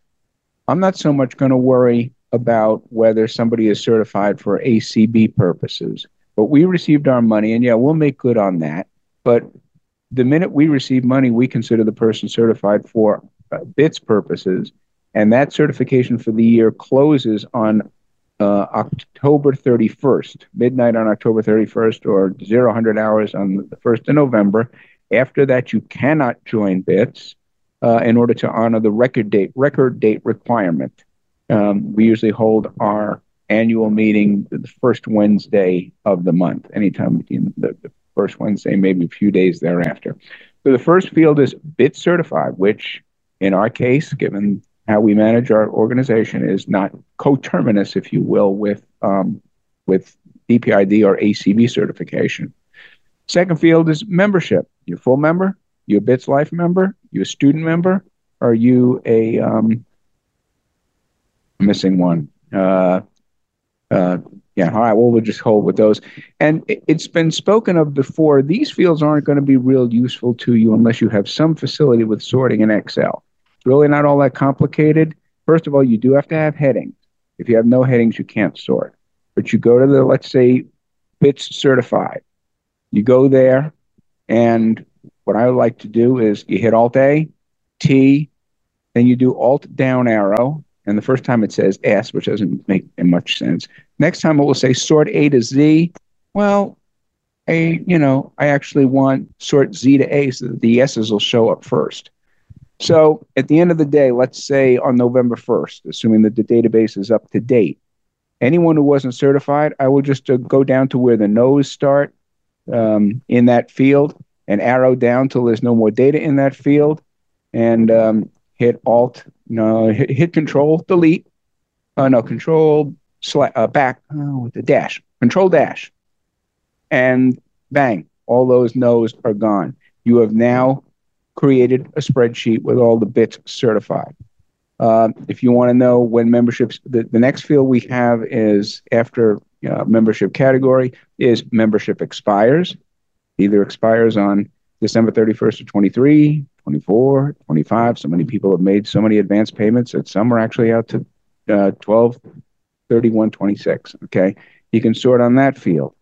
I'm not so much going to worry about whether somebody is certified for ACB purposes. But we received our money, and yeah, we'll make good on that. But the minute we receive money, we consider the person certified for uh, BITS purposes, and that certification for the year closes on uh, October 31st, midnight on October 31st, or 0 hours on the 1st of November. After that, you cannot join BITS uh, in order to honor the record date record date requirement. Um, we usually hold our annual meeting the first Wednesday of the month, anytime between the, the first Wednesday, maybe a few days thereafter. So the first field is BIT certified, which in our case, given how we manage our organization, is not coterminous, if you will, with um, with DPID or ACB certification. Second field is membership. You a full member? You a BITS Life member? You a student member? Are you a um, missing one? Uh, uh, yeah, all right. Well, we'll just hold with those. And it, it's been spoken of before. These fields aren't going to be real useful to you unless you have some facility with sorting in Excel. Really not all that complicated. First of all, you do have to have headings. If you have no headings, you can't sort. But you go to the, let's say, BITS certified. You go there, and what I would like to do is you hit Alt A, T, then you do Alt down arrow, and the first time it says S, which doesn't make much sense. Next time it will say sort A to Z. Well, I, you know, I actually want sort Z to A so that the S's will show up first. So at the end of the day, let's say on November 1st, assuming that the database is up to date, anyone who wasn't certified, I will just uh, go down to where the no's start um, in that field and arrow down till there's no more data in that field and um, hit alt no hit, hit control delete uh, no control sla- uh, back oh, with the dash control dash. And bang all those no's are gone. You have now created a spreadsheet with all the bits certified uh, if you want to know when memberships the, the next field we have is after uh, membership category is membership expires either expires on December 31st of 23, 24, 25. So many people have made so many advance payments that some are actually out to uh, 12, 31, 26. Okay. You can sort on that field.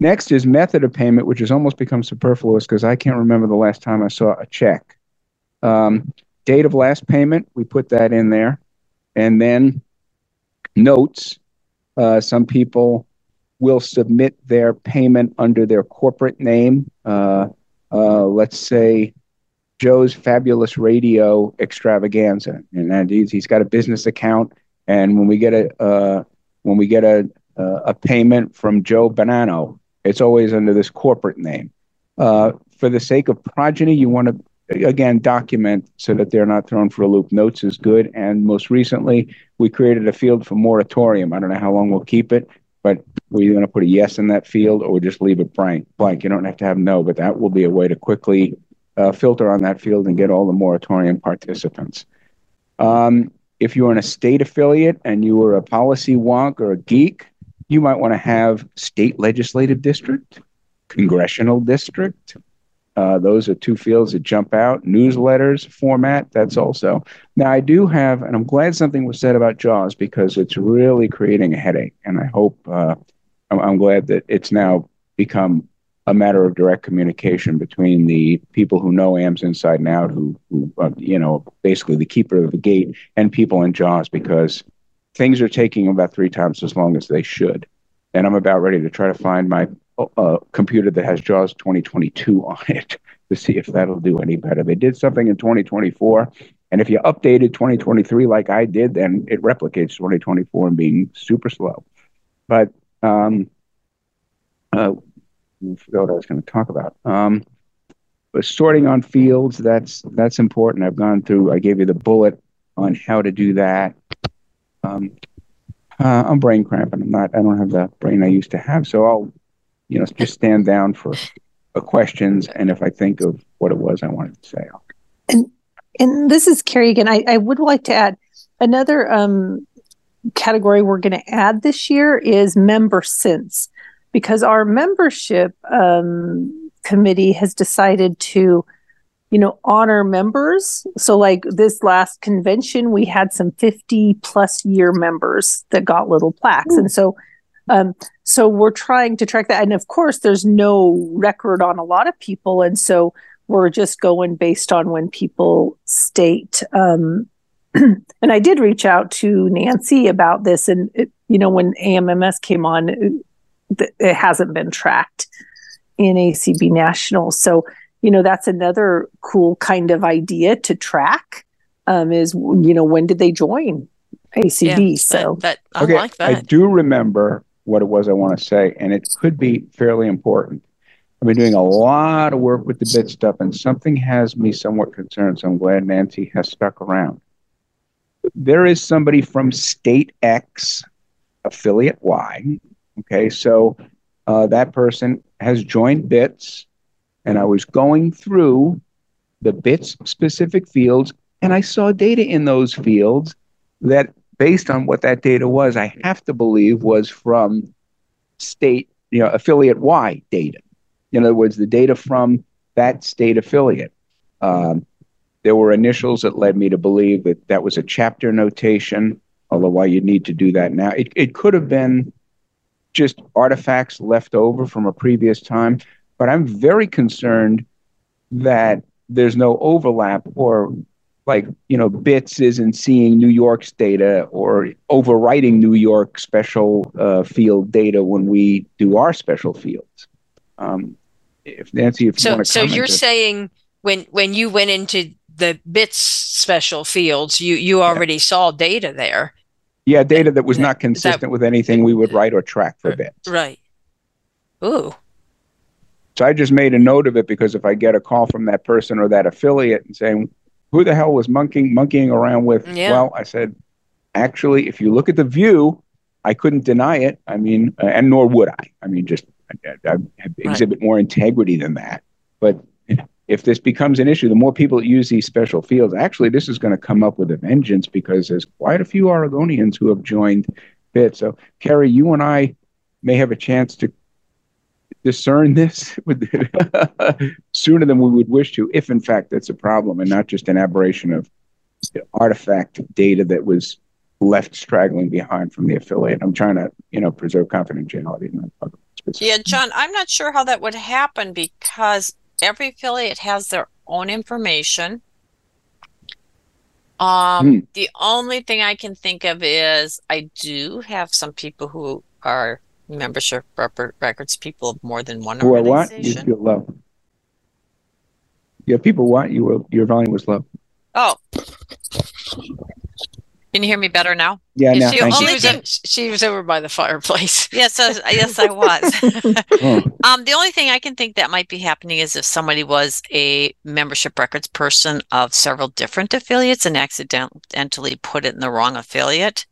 Next is method of payment, which has almost become superfluous because I can't remember the last time I saw a check. Um, date of last payment, we put that in there. And then notes. Uh, some people will submit their payment under their corporate name. Uh, uh, let's say Joe's Fabulous Radio Extravaganza, and that he's, he's got a business account. And when we get a uh, when we get a a payment from Joe Bonanno, it's always under this corporate name. Uh, for the sake of progeny, you want to again document so that they're not thrown for a loop. Notes is good, and most recently we created a field for moratorium. I don't know how long we'll keep it, but we're going to put a yes in that field or just leave it blank. Blank. You don't have to have no, but that will be a way to quickly uh, filter on that field and get all the moratorium participants. Um, if you're in a state affiliate and you are a policy wonk or a geek, you might want to have state legislative district, congressional district, uh, those are two fields that jump out. Newsletters format, that's also. Now, I do have, and I'm glad something was said about JAWS because it's really creating a headache. And I hope, uh, I'm, I'm, glad that it's now become a matter of direct communication between the people who know AMS inside and out, who, who uh, you know, basically the keeper of the gate, and people in JAWS because things are taking about three times as long as they should. And I'm about ready to try to find my a computer that has JAWS 2022 on it to see if that'll do any better. They did something in 2024, and if you updated 2023 like I did, then it replicates 2024 and being super slow. But um, uh, I forgot what I was going to talk about. Um, sorting on fields that's that's important. I've gone through. I gave you the bullet on how to do that. Um, uh, I'm brain cramping. I'm not. I don't have the brain I used to have. So I'll you know, just stand down for questions. And if I think of what it was I wanted to say, I'll... and and this is Carrie again. I, I would like to add another um, category we're going to add this year is member since because our membership um, committee has decided to you know honor members so like this last convention we had some 50 plus year members that got little plaques and so um, so we're trying to track that. And of course, there's no record on a lot of people. And so we're just going based on when people state. Um, and I did reach out to Nancy about this. And, it, you know, when AMMS came on, it, it hasn't been tracked in ACB National. So, you know, that's another cool kind of idea to track um, is, you know, when did they join ACB? Yeah, so that, that I okay, like that. I do remember what it was I want to say, and it could be fairly important. I've been doing a lot of work with the bit stuff, and something has me somewhat concerned. So I'm glad Nancy has stuck around. There is somebody from State X, affiliate Y. Okay, so uh, that person has joined BITS, and I was going through the BITS specific fields, and I saw data in those fields that based on what that data was, I have to believe was from state, you know, affiliate Y data. In other words, the data from that state affiliate. Um, there were initials that led me to believe that that was a chapter notation, although why you'd need to do that now. It, it could have been just artifacts left over from a previous time, but I'm very concerned that there's no overlap or like you know bits isn't seeing new york's data or overwriting new york special uh, field data when we do our special fields. Um, if nancy if so, you want to so you're saying when when you went into the bits special fields you you already yeah. saw data there. Yeah data that was not consistent that, with anything we would write or track for bits. right. Ooh So I just made a note of it because if I get a call from that person or that affiliate and saying, "Who the hell was monkeying monkeying around with?" Yeah. Well, I said, actually, if you look at the view, I couldn't deny it. I mean, uh, and nor would I. I mean, just I, I, I exhibit more integrity than that. But if this becomes an issue, the more people that use these special fields, actually, this is going to come up with a vengeance because there's quite a few Oregonians who have joined BIT. So, Carrie, you and I may have a chance to discern this sooner than we would wish to, if in fact that's a problem and not just an aberration of artifact data that was left straggling behind from the affiliate. I'm trying to, you know, preserve confidentiality. Yeah, John, I'm not sure how that would happen because every affiliate has their own information. Um, Hmm. the only thing I can think of is I do have some people who are membership rep- records people of more than one Who are what? You organization. feel low. Yeah, people want you. Your volume was low. Oh, can you hear me better now? Yeah, now, she, thank she was in- she was over by the fireplace. Yes, I, yes, I was. Oh, Um, the only thing I can think that might be happening is if somebody was a membership records person of several different affiliates and accidentally put it in the wrong affiliate.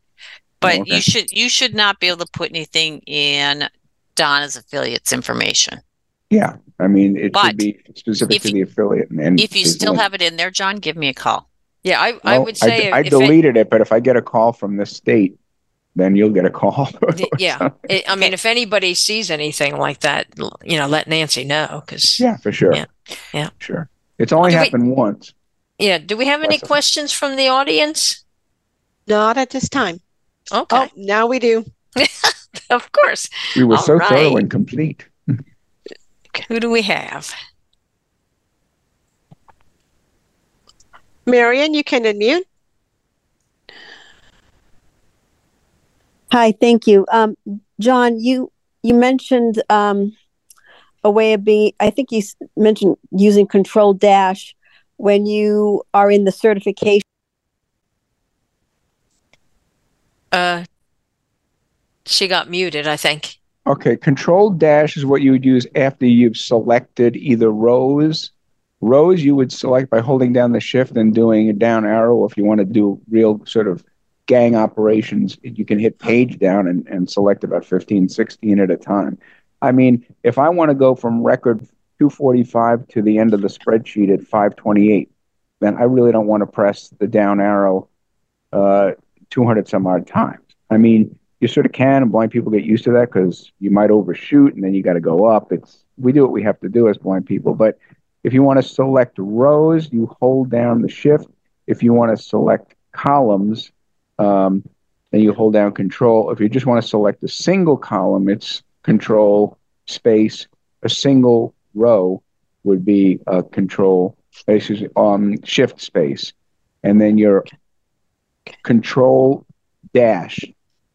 Oh, but Oh, okay. you should you should not be able to put anything in Donna's affiliates information. yeah. I mean, it But should be specific if to you- the affiliate. And, and If you still no- have it in there, John, give me a call. Yeah, I, I would say I, if it- deleted it, but if I get a call from the state, then you'll get a call. Yeah it, i mean if anybody sees anything like that you know let nancy know because yeah, for sure. yeah yeah Sure. It's only Do we- happened once. yeah do we have any questions from the audience Not at this time. Okay Oh, now we do. of course We were All so thorough right. and complete. who do we have Marion, you can unmute. Hi, thank you. Um, John, you you mentioned um, a way of being. I think you mentioned using Control Dash when you are in the certification. Uh she got muted i think Okay, control dash is what you would use after you've selected either rows. Rows you would select by holding down the shift and doing a down arrow. If you want to do real sort of gang operations, you can hit page down and, and select about 15, 16 at a time. I mean, if I want to go from record 245 to the end of the spreadsheet at 528, then I really don't want to press the down arrow uh, 200 some odd times. I mean, you sort of can, and blind people get used to that because you might overshoot and then you got to go up. It's we do what we have to do as blind people. But if you want to select rows, you hold down the shift. If you want to select columns, um, then you hold down control. If you just want to select a single column, it's control space. A single row would be a control me, um shift space, and then your control dash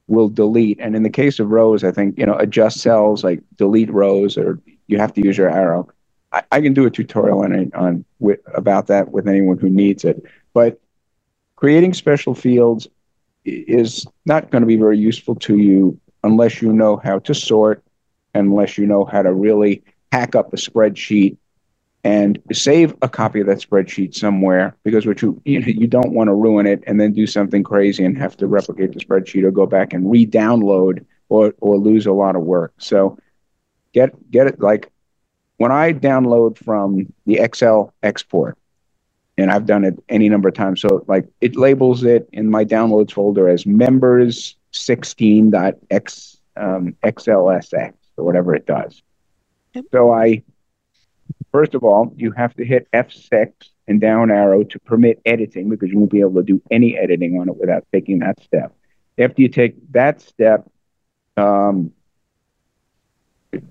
will delete. And in the case of rows, I think you know adjust cells like delete rows, or you have to use your arrow. I, I can do a tutorial on on with, about that with anyone who needs it. But creating special fields is not going to be very useful to you unless you know how to sort, unless you know how to really hack up a spreadsheet and save a copy of that spreadsheet somewhere because what you you, know, you don't want to ruin it and then do something crazy and have to replicate the spreadsheet or go back and re-download or or lose a lot of work. So get get it like when I download from the Excel export, and I've done it any number of times. So like it labels it in my downloads folder as members 16.x um, XLSX or whatever it does. So I first of all, you have to hit F6 and down arrow to permit editing because you won't be able to do any editing on it without taking that step. After you take that step, um,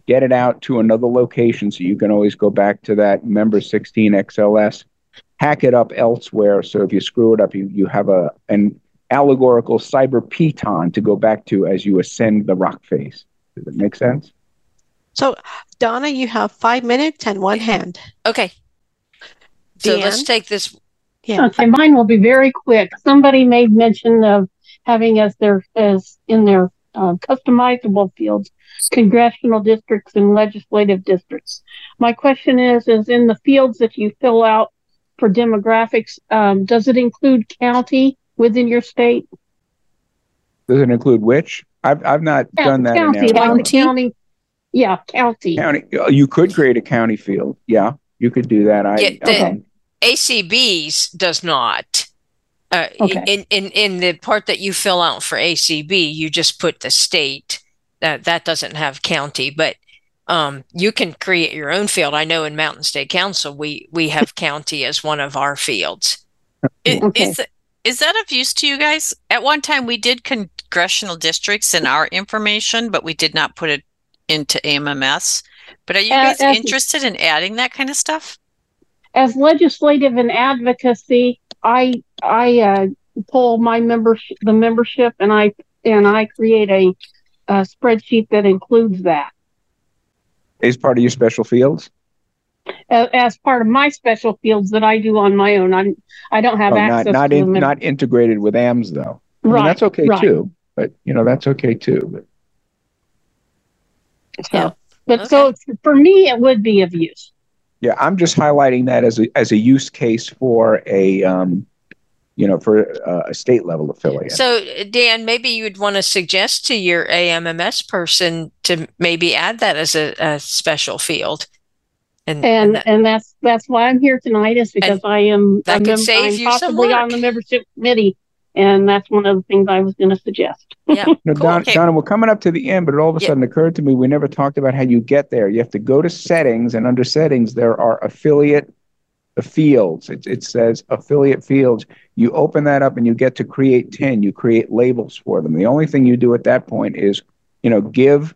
get it out to another location so you can always go back to that member 16 XLS, hack it up elsewhere. So if you screw it up, you, you have a an allegorical cyber piton to go back to as you ascend the rock face. Does it make sense? So, Donna, you have five minutes and one hand. Okay. So let's take this. Yeah. Okay, mine will be very quick. Somebody made mention of having as their as in their uh, customizable fields, congressional districts, and legislative districts. My question is: Is in the fields that you fill out for demographics, um, does it include county within your state? Does it include which? I've I've not Yeah, done that. county, in like county. Yeah, county. County. uh, You could create a county field. Yeah, you could do that. I Yeah, the um, ACB's does not. Uh, Okay. in, in in the part that you fill out for ACB, you just put the state. That that doesn't have county, but um, you can create your own field. I know in Mountain State Council, we we have county as one of our fields. I- Okay. Is, is that of use to you guys? At one time, we did congressional districts in our information, but we did not put it into AMMS. But are you guys as- interested in adding that kind of stuff? As legislative and advocacy, I I uh, pull my membership, the membership, and I and I create a, a spreadsheet that includes that. is part of your special fields. as, as part of my special fields that I do on my own. I'm I don't have Oh, access not not to in, not integrated with AMS though. I mean, Right, that's okay right. too. But you know that's okay too. But so, but so for me, it would be of use. yeah, I'm just highlighting that as a as a use case for a um, you know, for uh, a state level affiliate. So, Dan, maybe you would want to suggest to your AMMS person to maybe add that as a, a special field. And, And that- and that's that's why I'm here tonight is because I am that a could save I'm you some possibly on the membership committee, and that's one of the things I was going to suggest. yeah, No, Don, Donna, we're coming up to the end, but it all of a Yeah. sudden occurred to me we never talked about how you get there. You have to go to settings, and under settings, there are affiliate uh, fields. It, it says affiliate fields. You open that up and you get to create 10. You create labels for them. The only thing you do at that point is, you know, give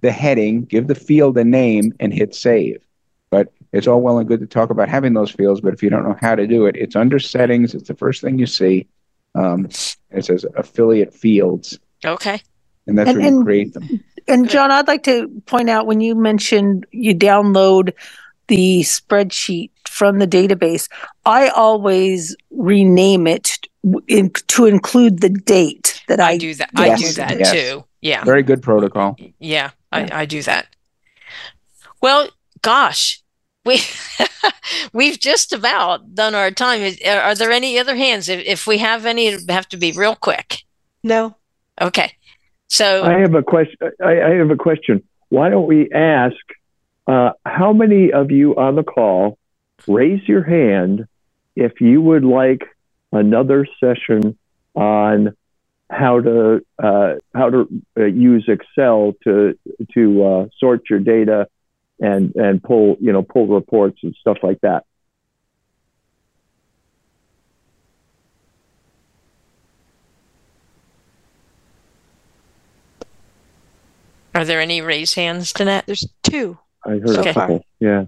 the heading, give the field a name, and hit save. But it's all well and good to talk about having those fields, but if you don't know how to do it, it's under settings. It's the first thing you see. Um, it says affiliate fields, okay. and that's And- where you and- create them. And John, I'd like to point out when you mentioned you download the spreadsheet from the database, I always rename it in, to include the date that I, I do that. I do that yes. too. Yeah. Very good protocol. Yeah, I, I do that. Well, gosh, we we've just about done our time. Are, are there any other hands? If, if we have any, it have to be real quick. No. Okay. So I have a question. I, I have a question. Why don't we ask uh, how many of you on the call raise your hand if you would like another session on how to uh, how to uh, use Excel to to uh, sort your data and and pull you know pull reports and stuff like that. are there any raised hands, Danette? There's two. I heard Okay. a couple. Yeah.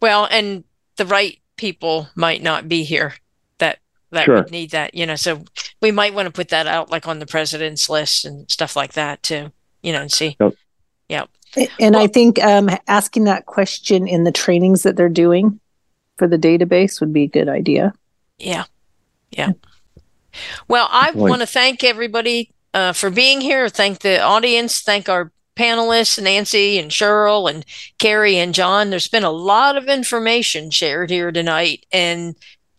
Well, and the right people might not be here that that Sure. would need that, you know. So we might want to put that out like on the president's list and stuff like that too, you know, and see. Yep. Yep. and I think um, asking that question in the trainings that they're doing for the database would be a good idea. Yeah. Yeah. Well, I want to thank everybody uh, for being here. Thank the audience. Thank our panelists, Nancy and Cheryl and Carrie and John. There's been a lot of information shared here tonight. And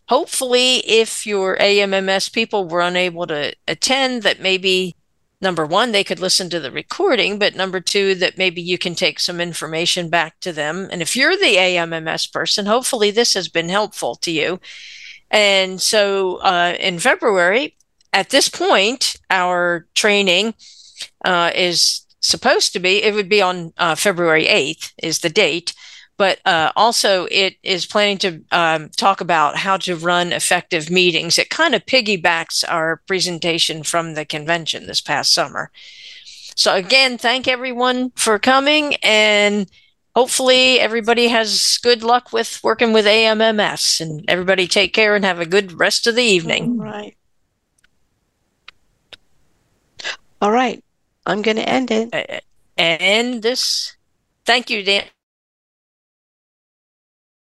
hopefully, if your AMMS people were unable to attend, that maybe number one, they could listen to the recording, but number two, that maybe you can take some information back to them. And if you're the AMMS person, hopefully this has been helpful to you. And so uh, in February, at this point, our training uh, is supposed to be, it would be on uh, February 8th, is the date. But uh, also, it is planning to um, talk about how to run effective meetings. It kind of piggybacks our presentation from the convention this past summer. So, again, thank everyone for coming. And hopefully, everybody has good luck with working with AMMS. And everybody take care and have a good rest of the evening. Right. All right. I'm going to end it. And this, thank you, Dan.